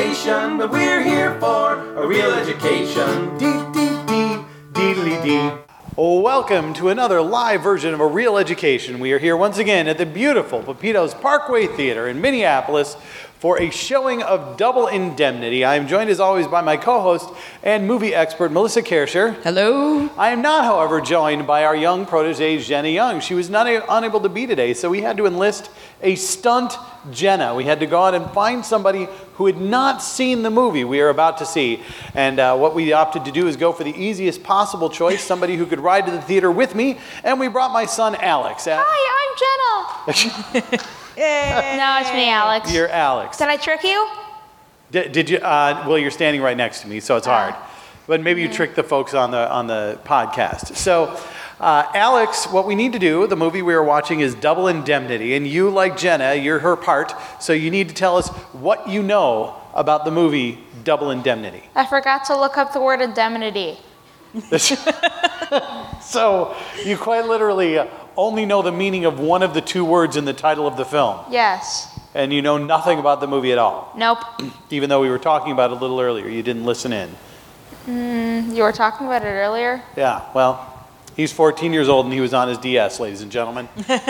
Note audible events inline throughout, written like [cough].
station, but we're here for a real education. Dee dee dee, deedly dee. Welcome to another live version of A Reel Education. We are here once again at the beautiful Pepito's Parkway Theater in Minneapolis for a showing of Double Indemnity. I am joined as always by my co-host and movie expert Melissa Kersher. Hello. I am not, however, joined by our young protege Jena Young. She was not a- unable to be today, so we had to enlist a stunt Jena. We had to go out and find somebody who had not seen the movie we are about to see. And uh, what we opted to do is go for the easiest possible choice, somebody who could ride to the theater with me. And we brought my son Alex. Uh, Hi, I'm Jena. [laughs] No, it's me, Alex. You're Alex. Did I trick you? Did, did you? Uh, well, you're standing right next to me, so it's hard. But maybe you tricked the folks on the on the podcast. So, uh, Alex, what we need to do, the movie we are watching is Double Indemnity, and you, like Jena, you're her part. So you need to tell us what you know about the movie Double Indemnity. I forgot to look up the word indemnity. [laughs] So you quite literally uh, only know the meaning of one of the two words in the title of the film, Yes. and you know nothing about the movie at all. Nope. [clears throat] Even though we were talking about it a little earlier, you didn't listen in. You were talking about it earlier. Yeah, well, he's 14 years old and he was on his DS, ladies and gentlemen.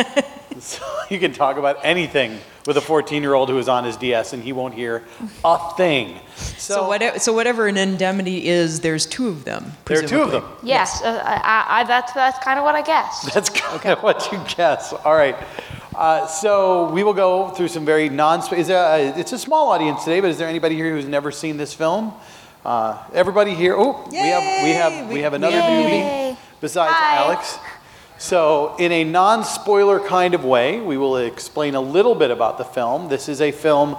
[laughs] so you can talk about anything with a 14 year old who is on his DS and he won't hear a thing. So, So, whatever, so whatever an indemnity is, there's two of them. there are two of them. Yes. Uh, I, I, that's that's kind of what I guess. That's kind of [laughs] what you guess. All right. Uh, so we will go through some very non. Is there? A, it's a small audience today, but is there anybody here who's never seen this film? Uh, everybody here. Oh, we have we have we Yay! have another Yay! newbie besides Hi. Alex. So, in a non spoiler kind of way, we will explain a little bit about the film. This is a film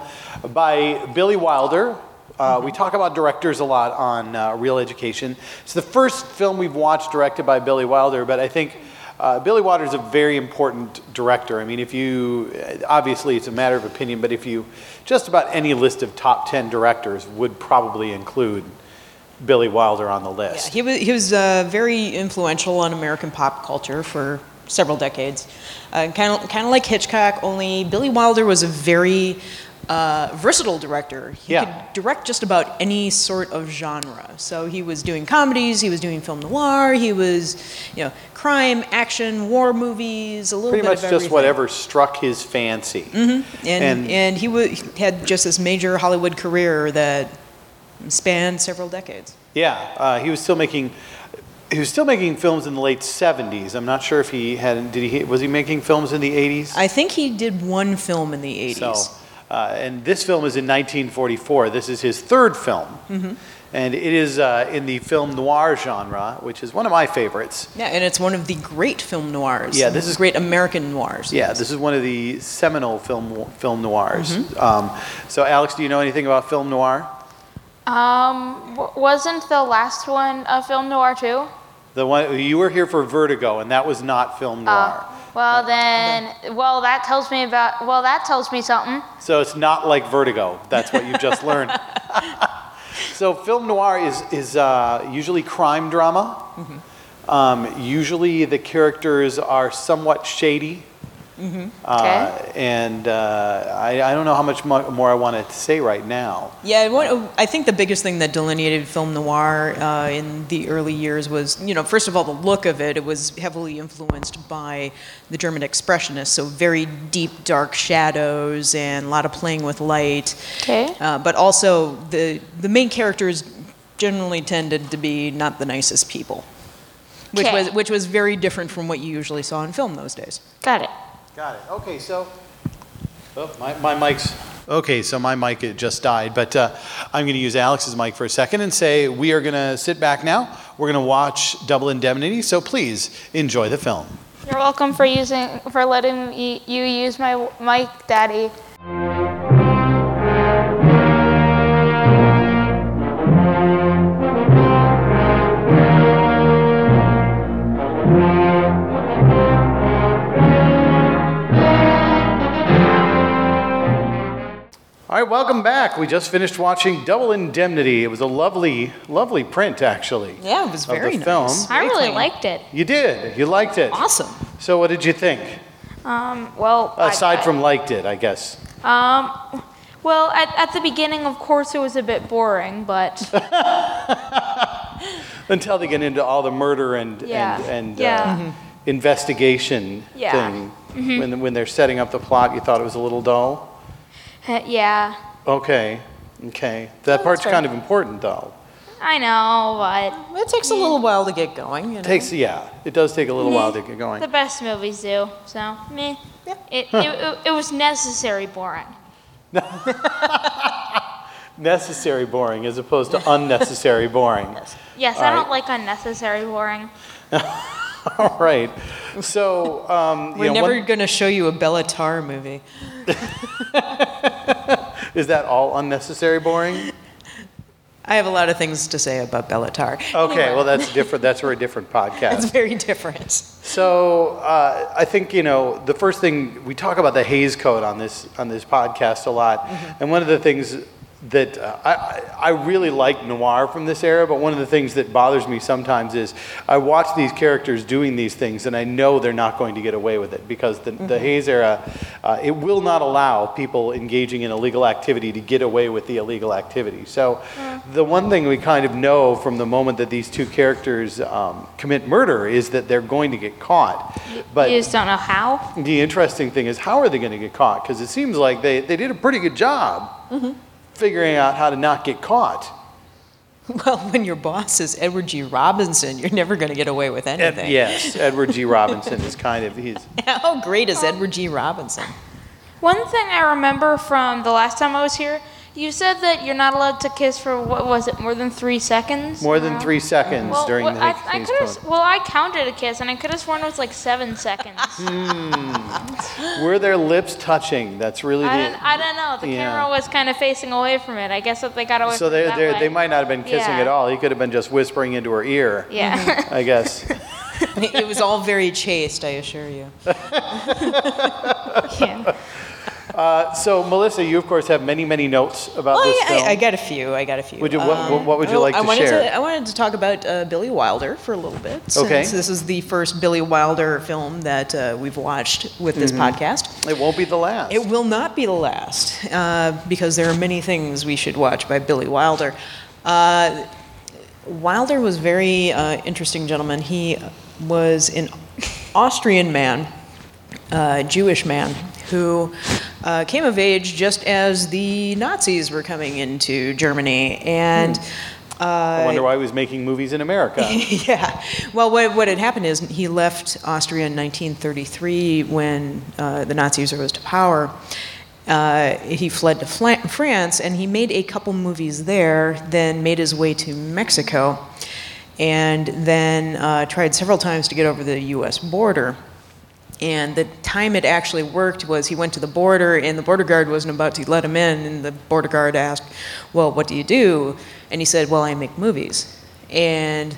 by Billy Wilder. Uh, we talk about directors a lot on uh, Reel Education. It's the first film we've watched directed by Billy Wilder, but I think uh, Billy Wilder is a very important director. I mean, if you, obviously it's a matter of opinion, but if you, just about any list of top 10 directors would probably include Billy Wilder on the list. Yeah, he was, he was uh, very influential on American pop culture for several decades. Uh, kind of kind of like Hitchcock, only Billy Wilder was a very uh, versatile director. He Yeah. could direct just about any sort of genre. So he was doing comedies, he was doing film noir, he was, you know, crime, action, war movies, a little bit. Pretty bit much just whatever struck his fancy. And And- and, he he had just this major Hollywood career that spanned several decades. Yeah, uh, he was still making. He was still making films in the late '70s. I'm not sure if he had. Did he? Was he making films in the '80s? I think he did one film in the 80s. So, uh, and this film is in 1944. This is his third film, Mm-hmm. and it is uh, in the film noir genre, which is one of my favorites. Yeah, and it's one of the great film noirs. Yeah, this is- great American noirs. Yeah, this is one of the seminal film film noirs. Mm-hmm. Um, so, Alex, do you know anything about film noir? Um, w- wasn't the last one a film noir too? The one you were here for Vertigo, and that was not film noir. Well then, well that tells me about. Well, that tells me something. So it's not like Vertigo. That's what you just learned. [laughs] so film noir is is uh, usually crime drama. Um, usually the characters are somewhat shady. Uh, and uh, I, I don't know how much mo- more I want to say right now. Yeah, one, I think the biggest thing that delineated film noir uh, in the early years was, you know, first of all, the look of it. It was heavily influenced by the German Expressionists, so very deep, dark shadows and a lot of playing with light. Okay. Uh, but also, the, the main characters generally tended to be not the nicest people, which, Okay. was, which was very different from what you usually saw in film those days. Got it. Got it. Okay, so oh, my, my mic's okay. So my mic it just died, but uh, I'm going to use Alex's mic for a second and say we are going to sit back now. We're going to watch Double Indemnity. So please enjoy the film. You're welcome for using for letting me, you use my mic, Daddy. Welcome back. We just finished watching Double Indemnity. It was a lovely, lovely print, actually. Yeah, it was of the very film. nice. I Very really clean. liked it. You did. You liked it. Awesome. So, what did you think? Um, well, I- Aside I- from liked it, I guess. Um, Well, at, at the beginning, of course, it was a bit boring, but [laughs] [laughs] Until they get into all the murder and Yeah. and, and Yeah. uh, investigation Yeah. thing. When when they're setting up the plot, you thought it was a little dull. yeah, Okay, okay. That part's fair. kind of important, though. I know, but It takes a little while to get going. You know? Takes yeah, it does take a little while to get going. the going. best movies do. So, meh. Yeah. It, it, it, it was necessary boring. [laughs] Necessary boring as opposed to unnecessary boring. [laughs] Yes, All I right. don't like unnecessary boring. [laughs] All right. So um, We're you know, never one- going to show you a Béla Tarr movie. Is that all unnecessary boring? I have a lot of things to say about Béla Tarr. Okay, well that's different. That's for a different [laughs] podcast. It's very different. So uh, I think you know the first thing we talk about the Hays Code on this on this podcast a lot, and one of the things that uh, I, I really like noir from this era, but one of the things that bothers me sometimes is I watch these characters doing these things, and I know they're not going to get away with it because the, the Hays era uh, it will not allow people engaging in illegal activity to get away with the illegal activity. So the one thing we kind of know from the moment that these two characters um, commit murder is that they're going to get caught. But you just don't know how. the interesting thing is, how are they going to get caught? Because it seems like they, they did a pretty good job figuring out how to not get caught. [laughs] Well, when your boss is Edward G. Robinson, you're never going to get away with Ed, anything. yes, Edward G. [laughs] Robinson is kind of he's. [laughs] How great is Edward G. Robinson? One thing I remember from the last time I was here, you said that you're not allowed to kiss for what was it, more than three seconds? More than three seconds Well, during well, the I, I could've- Well, I counted a kiss, and I could have sworn it was like seven [laughs] seconds. Hmm. Were their lips touching? That's really I the. don't, I don't know. The Yeah. camera was kind of facing away from it. I guess that they got away so from they that they way. they might not have been kissing Yeah. at all. He could have been just whispering into her ear. [laughs] Yeah. I guess. [laughs] it was all very chaste, I assure you. yeah. Uh, so Melissa, you of course have many many notes about Well, this I, film. I, I got a few. I got a few. Would you- what- what- what would you like I to share? To, I wanted to talk about uh, Billy Wilder for a little bit. Since Okay. This is the first Billy Wilder film that uh, we've watched with this Mm-hmm. podcast. it won't be the last. It will not be the last uh, because there are many things we should watch by Billy Wilder. Uh, Wilder was very uh, interesting gentleman. He was an Austrian man, uh, Jewish man, who uh, came of age just as the Nazis were coming into Germany, and. I wonder why he was making movies in America. [laughs] yeah. Well, what, what had happened is he left Austria in 1933 when uh, the Nazis rose to power. Uh, he fled to Fla- France and he made a couple movies there, then made his way to Mexico, and then uh, tried several times to get over the US border. And the time it actually worked was he went to the border, and the border guard wasn't about to let him in. And the border guard asked, Well, what do you do? And he said, Well, I make movies. And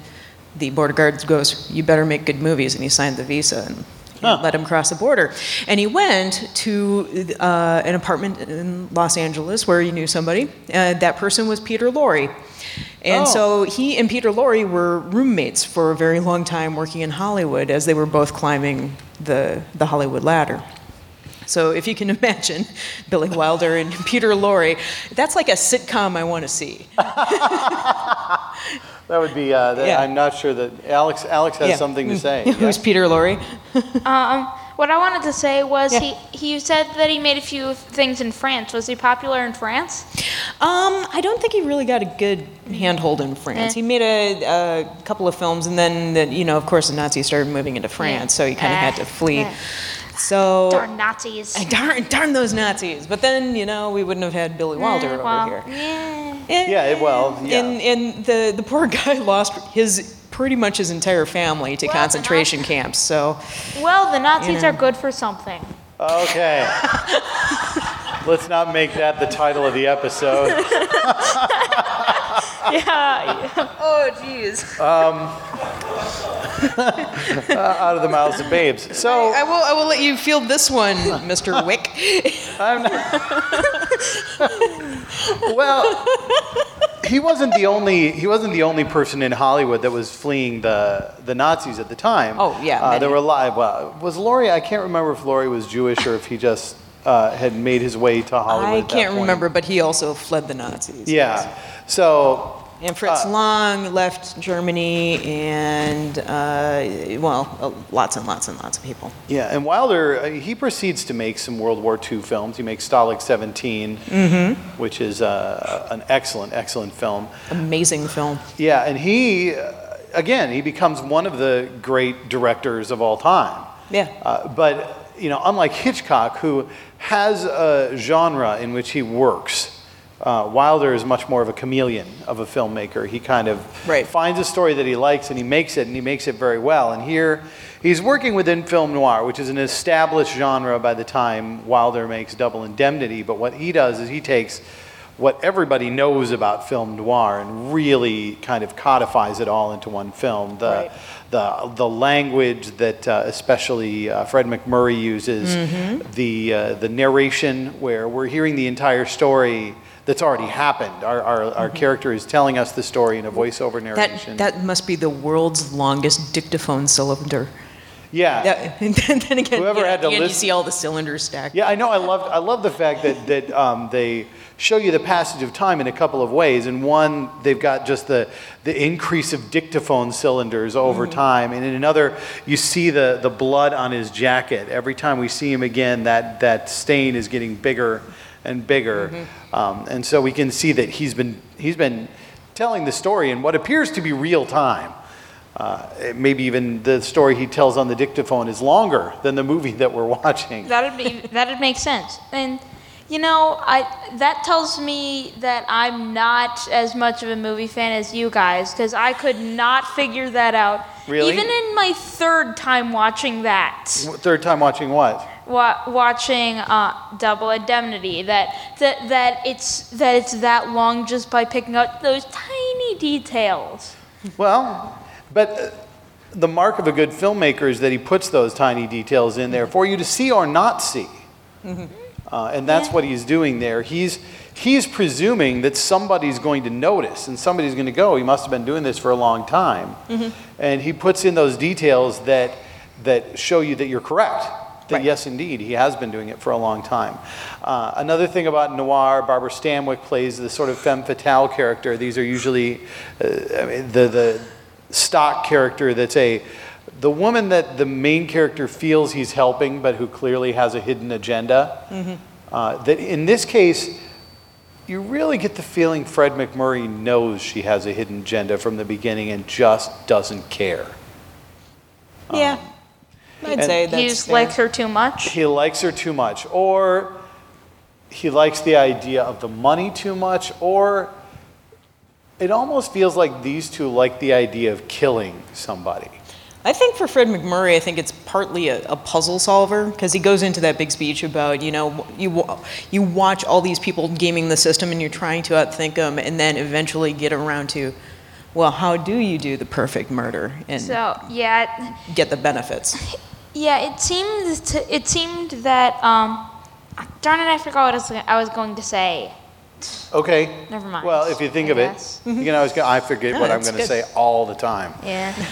the border guard goes, You better make good movies. And he signed the visa and Huh. let him cross the border. And he went to uh, an apartment in Los Angeles where he knew somebody. Uh, that person was Peter Lorre. And Oh. so he and Peter Lorre were roommates for a very long time working in Hollywood as they were both climbing the, the Hollywood ladder. So if you can [laughs] imagine Billy Wilder and [laughs] Peter Lorre, that's like a sitcom I want to see. [laughs] That would be. Uh, that, Yeah. I'm not sure that Alex. Alex has Yeah. something to say. Who's Peter Lorre? Um, what I wanted to say was Yeah. he, he said that he made a few things in France. Was he popular in France? Um, I don't think he really got a good handhold in France. Eh. He made a, a couple of films, and then, the, you know, of course, the Nazis started moving into France, so he kind of Eh. had to flee. Eh. So Darn Nazis. [laughs] darn, darn those Nazis! But then, you know, we wouldn't have had Billy Wilder Eh, over here. Yeah. Yeah, it- well, yeah. And, and the, the poor [laughs] guy lost his pretty much his entire family to Well, the concentration camps. So Well, the Nazis know. are good for something. Okay. [laughs] Let's not make that the title of the episode. [laughs] Yeah. oh jeez, Um, [laughs] Out of the mouths of babes. So I will I will let you field this one, Mr. Wick. I'm not. well, he wasn't the only. He wasn't the only person in Hollywood that was fleeing the the Nazis at the time. Oh, yeah, Uh, there were live. Well, was Lorre? I can't remember if Lorre was Jewish or if he just uh, had made his way to Hollywood. I can't remember, but he also fled the Nazis. Yeah. So And Fritz Uh, Lang left Germany, and uh, well, uh, lots and lots and lots of people. Yeah, and Wilder, uh, he proceeds to make some World War II films. He makes Stalag 17, Mm-hmm. which is uh, an excellent, excellent film. Amazing film. Yeah, and he, again, he becomes one of the great directors of all time. Yeah. Uh, but, you know, unlike Hitchcock, who has a genre in which he works, uh, Wilder is much more of a chameleon of a filmmaker. He kind of Right. finds a story that he likes and he makes it, and he makes it very well. And here, he's working within film noir, which is an established genre by the time Wilder makes Double Indemnity. But what he does is he takes what everybody knows about film noir and really kind of codifies it all into one film. The, Right. the, the language that uh, especially uh, Fred MacMurray uses, the, uh, the narration where we're hearing the entire story that's already happened. Our, our, our character is telling us the story in a voiceover narration. That, that must be the world's longest dictaphone cylinder. yeah. [laughs] That, [laughs] and then again, Whoever yeah, had to and you see all the cylinders stacked. Yeah, I know. I love. I love the fact that [laughs] that um, they show you the passage of time in a couple of ways. In one, they've got just the the increase of dictaphone cylinders over time, and in another, you see the the blood on his jacket. Every time we see him again, that that stain is getting bigger and bigger, um, and so we can see that he's been he's been telling the story in what appears to be real time. Uh, maybe even the story he tells on the dictaphone is longer than the movie that we're [laughs] watching. That'd be that'd make sense. And you know, I that tells me that I'm not as much of a movie fan as you guys because I could not figure that out. Really? Even in my third time watching that, Third time watching what? Wa- watching uh, Double Indemnity, that that that it's that it's that long just by picking up those tiny details. Well, but uh, the mark of a good filmmaker is that he puts those tiny details in there for you to see or not see. Uh, and that's Yeah. what he's doing there. He's, he's presuming that somebody's going to notice and somebody's going to go, he must have been doing this for a long time. And he puts in those details that, that show you that you're correct. That Right. yes, indeed, he has been doing it for a long time. Uh, another thing about noir, Barbara Stanwyck plays the sort of femme fatale character. These are usually uh, I mean, the, the stock character that's a the woman that the main character feels he's helping, but who clearly has a hidden agenda. Uh, that in this case, you really get the feeling Fred MacMurray knows she has a hidden agenda from the beginning and just doesn't care. Yeah. I'd and say he that's just fair. likes her too much. He likes her too much, or he likes the idea of the money too much, or it almost feels like these two like the idea of killing somebody. I think for Fred MacMurray, I think it's partly a, a puzzle solver because he goes into that big speech about, you know, you you watch all these people gaming the system and you're trying to outthink them, and then eventually get around to, well, how do you do the perfect murder and So yeah, get the benefits? [laughs] Yeah, it seemed to, it seemed that um, darn it, I forgot what I was, I was going to say. Okay. Never mind, Well, if you think I of it, you know, I, was I forget No, what I'm that's going to good. say all the time. Yeah. [laughs]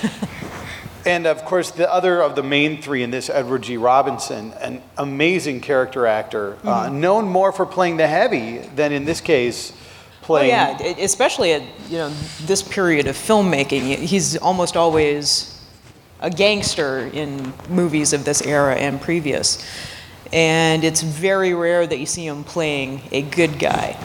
And of course, the other of the main three in this, Edward G. Robinson, an amazing character actor, uh, Mm-hmm. known more for playing the heavy than in this case Oh playing. yeah, e- especially at you know this period of filmmaking, he's almost always a gangster in movies of this era and previous. And it's very rare that you see him playing a good guy.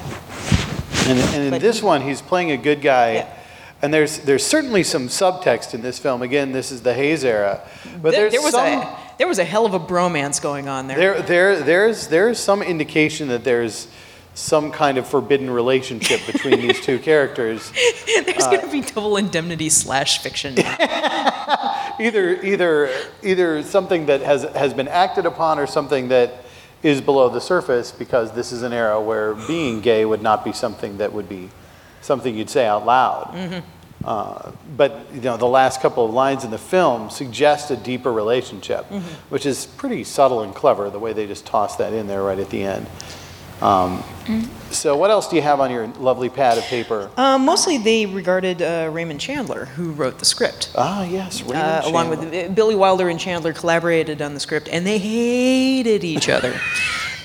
And, and in But this he- one, he's playing a good guy. Yeah. And there's there's certainly some subtext in this film. Again, this is the Hays era, but there, there's there was some a there was a hell of a bromance going on there. there there there's there's some indication that there's some kind of forbidden relationship between these two [laughs] characters. There's uh, going to be double indemnity slash fiction. [laughs] Either either either something that has has been acted upon or something that is below the surface because this is an era where being gay would not be something that would be something you'd say out loud. Uh, but you know, the last couple of lines in the film suggest a deeper relationship, which is pretty subtle and clever. The way they just toss that in there right at the end. Um, So, what else do you have on your lovely pad of paper? Uh, mostly they regarded uh, Raymond Chandler, who wrote the script. Ah, yes, Raymond Uh, along with uh, Billy Wilder and Chandler collaborated on the script, and they hated each other. [laughs]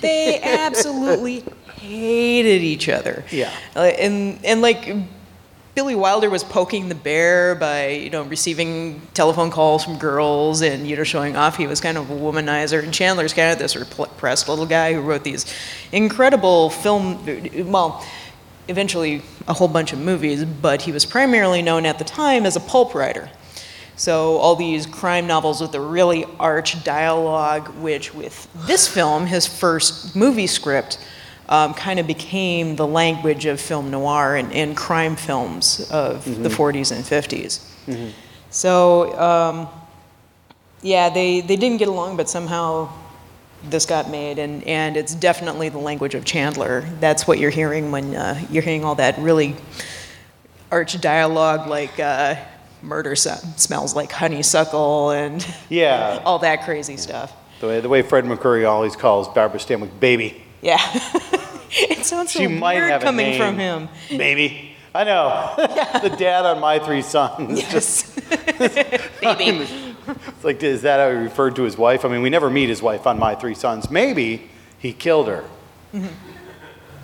They absolutely hated each other. Yeah. Uh, and and like Billy Wilder was poking the bear by you know receiving telephone calls from girls and you know showing off he was kind of a womanizer. And Chandler's kind of this repressed little guy who wrote these incredible film. Well. Eventually, a whole bunch of movies, but he was primarily known at the time as a pulp writer. So all these crime novels with a really arch dialogue, which with this film, his first movie script, um, kind of became the language of film noir and, and crime films of the 40s and 50s. So um, yeah, they, they didn't get along, but somehow this got made, and, and it's definitely the language of Chandler. That's what you're hearing when uh, you're hearing all that really arch dialogue like uh, murder smells like honeysuckle and Yeah. [laughs] all that crazy stuff. The way, the way Fred MacMurray always calls Barbara Stanwyck baby. Yeah. [laughs] [laughs] it sounds so She might weird have coming name. from him. Baby. I know. [laughs] the dad on My Three Sons. Yes. Baby. [laughs] It's like, is that how he referred to his wife? I mean, we never meet his wife on My Three Sons. Maybe he killed her. Mm-hmm.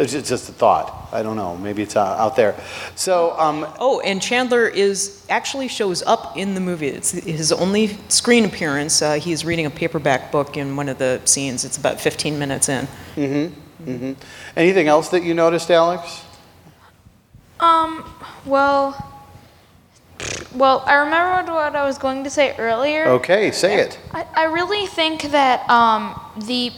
It's just, just a thought. I don't know. Maybe it's uh, out there. So, um, Oh, and Chandler is actually shows up in the movie. It's his only screen appearance. Uh, he's reading a paperback book in one of the scenes. It's about 15 minutes in. Anything else that you noticed, Alex? Um, well, well, I remembered what I was going to say earlier. Okay, say it. I, I really think that um, the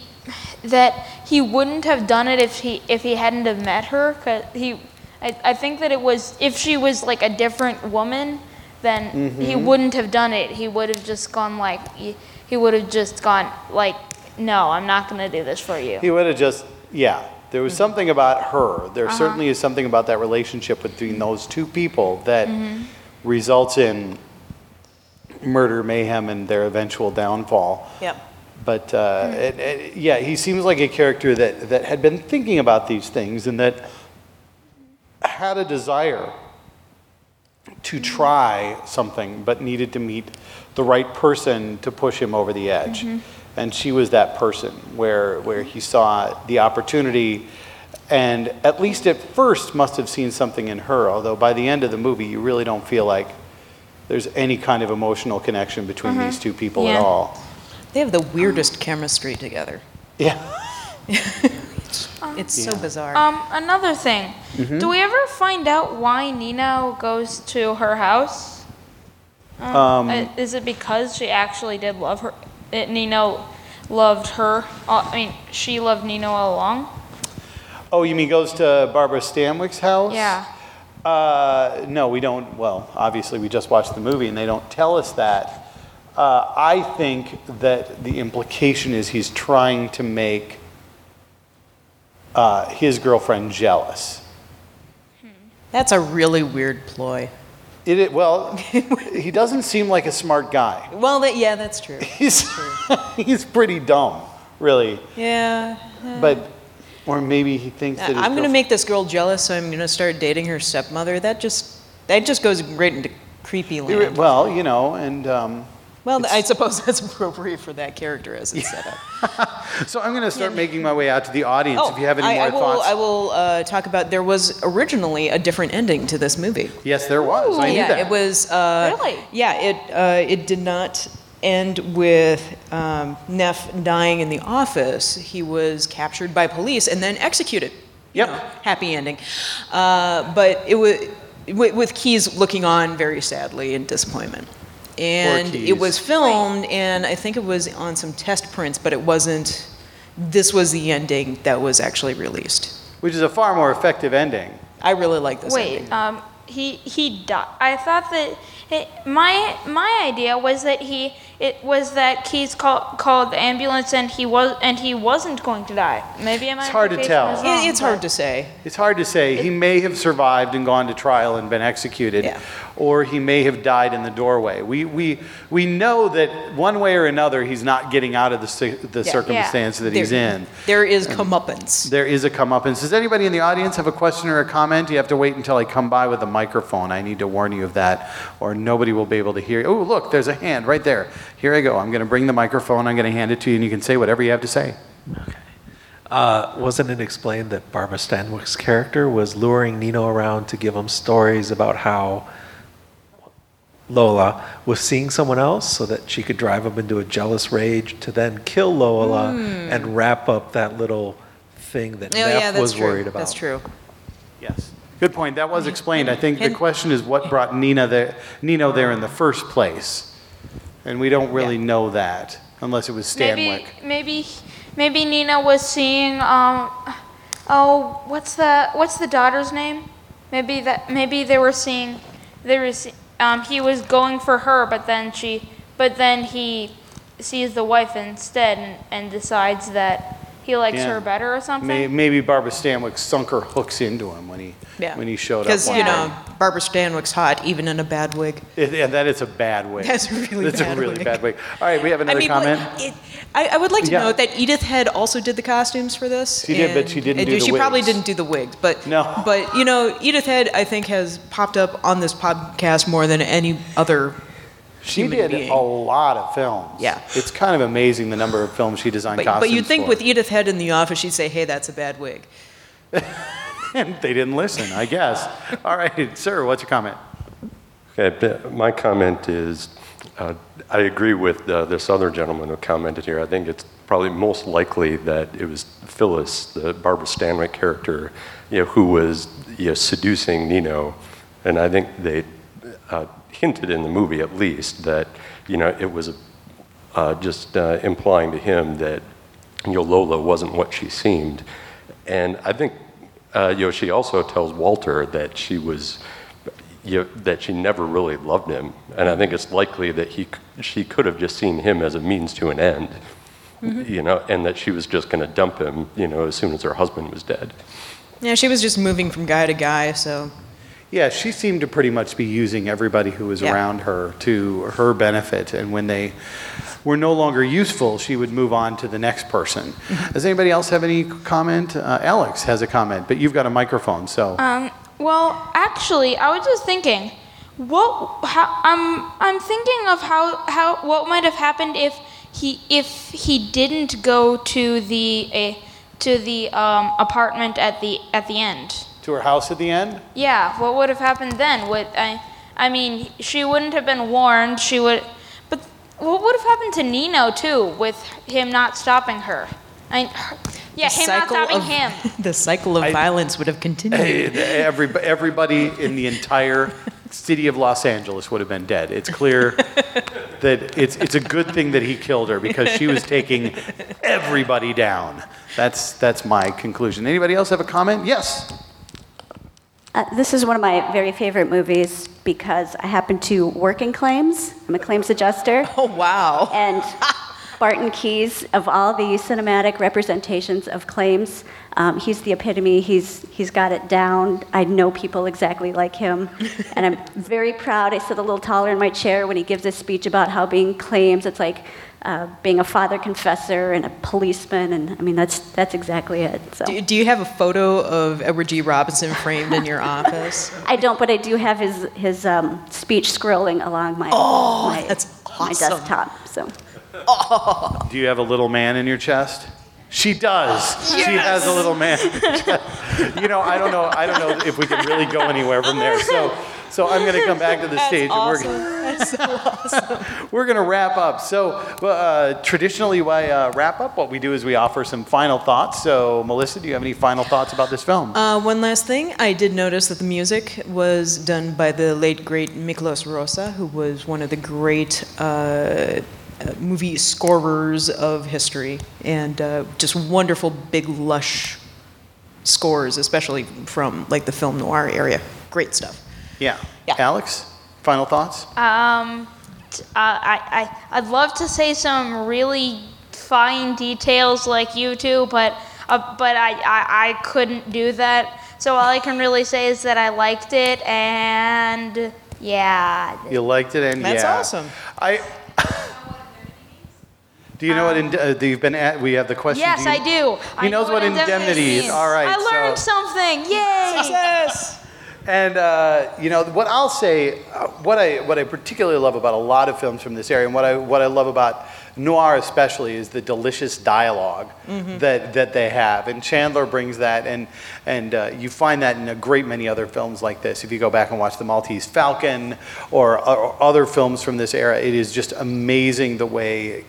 that he wouldn't have done it if he if he hadn't have met her. Cause he, I, I think that it was if she was like a different woman, then he wouldn't have done it. He would have just gone like he, he would have just gone like, no, I'm not gonna do this for you. He would have just, yeah. There was mm-hmm. something about her. There uh-huh. certainly is something about that relationship between those two people that mm-hmm. results in murder, mayhem, and their eventual downfall. Yep. But uh, mm-hmm. it, it, yeah, he seems like a character that, that had been thinking about these things and that had a desire to try something, but needed to meet the right person to push him over the edge. And she was that person where, where he saw the opportunity and at least at first must have seen something in her, although by the end of the movie, you really don't feel like there's any kind of emotional connection between these two people at all. They have the weirdest chemistry together. Yeah. [laughs] [laughs] It's so Yeah. bizarre. Um, another thing. Mm-hmm. Do we ever find out why Nino goes to her house? Um, Um, uh, is it because she actually did love her? It, Nino loved her. I mean, she loved Nino all along. Oh, you mean goes to Barbara Stanwyck's house? Yeah. Uh, no, we don't. Well, obviously, we just watched the movie and they don't tell us that. Uh, I think that the implication is he's trying to make uh, his girlfriend jealous. That's a really weird ploy. It, it, well, [laughs] he doesn't seem like a smart guy. Well, that, yeah, that's true. [laughs] He's, [laughs] he's pretty dumb, really. Yeah. But, or maybe he thinks that I'm going to make this girl jealous, so I'm going to start dating her stepmother. That just that just goes right into creepy land. Well, you know, and um, Well, I suppose [laughs] that's appropriate for that character as it's set up. [laughs] so I'm going to start making my way out to the audience. if you have any Oh, I, more I will, thoughts. I will uh, talk about. There was originally a different ending to this movie. Yes, there was. I knew yeah, that. it was. Uh, Really? Yeah, it uh, it did not end with um, Neff dying in the office. He was captured by police and then executed. You Yep. know, happy ending. Uh, but it was with, with Keyes looking on very sadly in disappointment. And it was filmed, and I think it was on some test prints, but it wasn't. This was the ending that was actually released. Which is a far more effective ending. I really like this Wait, ending. um, he he died. I thought that it, my my idea was that he it was that Keyes called called the ambulance and he was and he wasn't going to die. Maybe my It's hard to tell. was It- it's hard to say. It's hard to say. He may have survived and gone to trial and been executed, Yeah. Or he may have died in the doorway. We, we, we know that one way or another he's not getting out of the, the Yeah. circumstance that he's in. There is comeuppance. There is a comeuppance. Does anybody in the audience have a question or a comment? You have to wait until I come by with a microphone. I need to warn you of that, or nobody will be able to hear. Oh, look, there's a hand right there. Here I go. I'm going to bring the microphone. I'm going to hand it to you, and you can say whatever you have to say. Okay. Uh, wasn't it explained that Barbara Stanwyck's character was luring Nino around to give him stories about how Lola was seeing someone else so that she could drive him into a jealous rage to then kill Lola and wrap up that little thing that. Oh, Neff yeah, was true. worried about? That's true. Yes. Good point. That was explained. I think the question is what brought Nina there, Nino there in the first place. And we don't really Yeah. know that unless it was Stanwyck. Maybe, maybe, maybe Nina was seeing. Um, oh, what's the what's the daughter's name? Maybe that maybe they were seeing. There was. Um, he was going for her, but then she. But then he sees the wife instead and, and decides that he likes Yeah. her better or something. May- Maybe Barbara Stanwyck sunk her hooks into him when he, Yeah. when he showed up. Because, one you day. know, Barbara Stanwyck's hot, even in a bad wig. It- Yeah, that is a bad wig. That's a really That's bad a really wig. bad wig. All right, we have another I mean, comment. it, I, I would like to Yeah. note that Edith Head also did the costumes for this. She did, but she didn't and do the She probably wigs. didn't do the wigs, but No. But you know, Edith Head, I think, has popped up on this podcast more than any other. She human did being. a lot of films. Yeah. It's kind of amazing the number of films she designed But, costumes but you'd think for. with Edith Head in the office, she'd say, "Hey, that's a bad wig." And [laughs] they didn't listen, I guess. All right, sir, what's your comment? Okay, my comment is, uh, I agree with uh, this other gentleman who commented here. I think it's probably most likely that it was Phyllis, the Barbara Stanwyck character, you know, who was you know, seducing Nino, and I think they uh, hinted in the movie at least that you know it was uh, just uh, implying to him that know, wasn't what she seemed, and I think uh, you know she also tells Walter that she was you know, that she never really loved him, and I think it's likely that he she could have just seen him as a means to an end, you know, and that she was just going to dump him, you know, as soon as her husband was dead. Yeah, she was just moving from guy to guy, so Yeah, she seemed to pretty much be using everybody who was Yeah. around her to her benefit. And when they were no longer useful, she would move on to the next person. Does anybody else have any comment? Uh, Alex has a comment, but you've got a microphone, so. Um, well, actually, I was just thinking, what? How, I'm I'm thinking of how how what might have happened if he if he didn't go to the uh, to the um, apartment at the at the end. To her house at the end? Yeah, what would have happened then? Would I? I mean, she wouldn't have been warned. She would, but what would have happened to Nino too with him not stopping her? I, her, yeah, the him not cycle stopping of, him. [laughs] The cycle of I- violence would have continued. Every, everybody in the entire city of Los Angeles would have been dead. It's clear [laughs] that it's, it's a good thing that he killed her because she was taking everybody down. That's, that's my conclusion. Anybody else have a comment? Yes. Uh, this is one of my very favorite movies because I happen to work in claims. I'm a claims adjuster. [laughs] Oh wow! And [laughs] Barton Keyes, of all the cinematic representations of claims, um, he's the epitome. He's, he's got it down. I know people exactly like him. [laughs] And I'm very proud. I sit a little taller in my chair when he gives this speech about how being claims, it's like uh, being a father confessor and a policeman. And I mean, that's, that's exactly it. So. Do, do you have a photo of Edward G. Robinson framed in your [laughs] office? I don't, but I do have his, his um, speech scrolling along my, my, that's my desktop. So. Do you have a little man in your chest? She does. She has a little man. in her chest. you know, I don't know. I don't know if we can really go anywhere from there. So, so I'm going to come back to the stage and we're gonna, That's so awesome. we're going to wrap up. So, uh, traditionally, why uh, wrap up? What we do is we offer some final thoughts. So, Melissa, do you have any final thoughts about this film? Uh, one last thing, I did notice that the music was done by the late great Miklós Rózsa, who was one of the great uh, movie scorers of history, and uh, just wonderful, big, lush scores, especially from like the film noir area. Great stuff. yeah. yeah. Alex, final thoughts? Um, t- uh, I, I, I'd love to say some really fine details like you two, but, uh, but I, I, I couldn't do that. So all I can really say is that I liked it, and yeah. You liked it, and That's yeah. That's awesome. I. [laughs] Do you know what ind- uh, you've been at? We have the question. Yes, do you- I do. He I knows know what indemnity is. means. All right, I learned so- something. Yay! Success! And uh, you know what I'll say, uh, what I what I particularly love about a lot of films from this area, and what I what I love about noir especially is the delicious dialog that, that they have. And Chandler brings that, and, and uh, you find that in a great many other films like this. If you go back and watch The Maltese Falcon or, or other films from this era, it is just amazing the way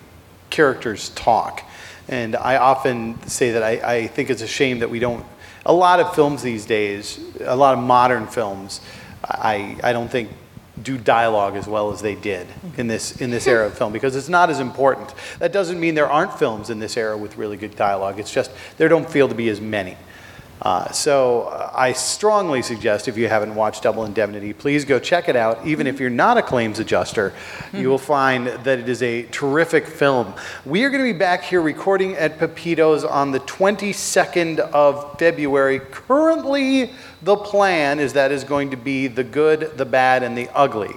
characters talk. And I often say that I, I think it's a shame that we don't, a lot of films these days, a lot of modern films, I, I don't think do dialogue as well as they did in this, in this era of film because it's not as important. That doesn't mean there aren't films in this era with really good dialogue. It's just there don't feel to be as many. Uh, so uh, I strongly suggest if you haven't watched Double Indemnity, please go check it out. Even if you're not a claims adjuster, you will find that it is a terrific film. We are going to be back here recording at Pepito's on the 22nd of February. Currently, the plan is that is going to be the good, the bad, and the ugly.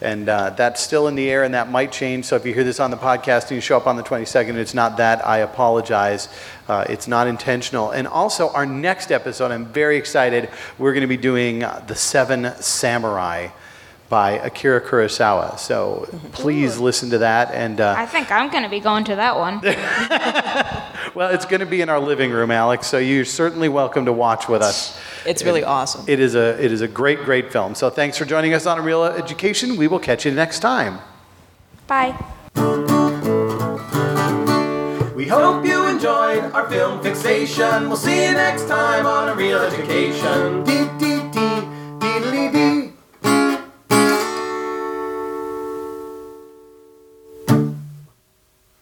And uh, that's still in the air and that might change. So if you hear this on the podcast and you show up on the 22nd and it's not that, I apologize. Uh, it's not intentional. And also, our next episode, I'm very excited. We're going to be doing uh, The Seven Samurai by Akira Kurosawa. So please listen to that. And uh, I think I'm going to be going to that one. [laughs] [laughs] well, it's going to be in our living room, Alex. So you're certainly welcome to watch with us. It's really awesome. It is a it is a great great film. So thanks for joining us on A Reel Education. We will catch you next time. Bye. We hope you enjoyed our film fixation. We'll see you next time on A Reel Education. Dee, dee,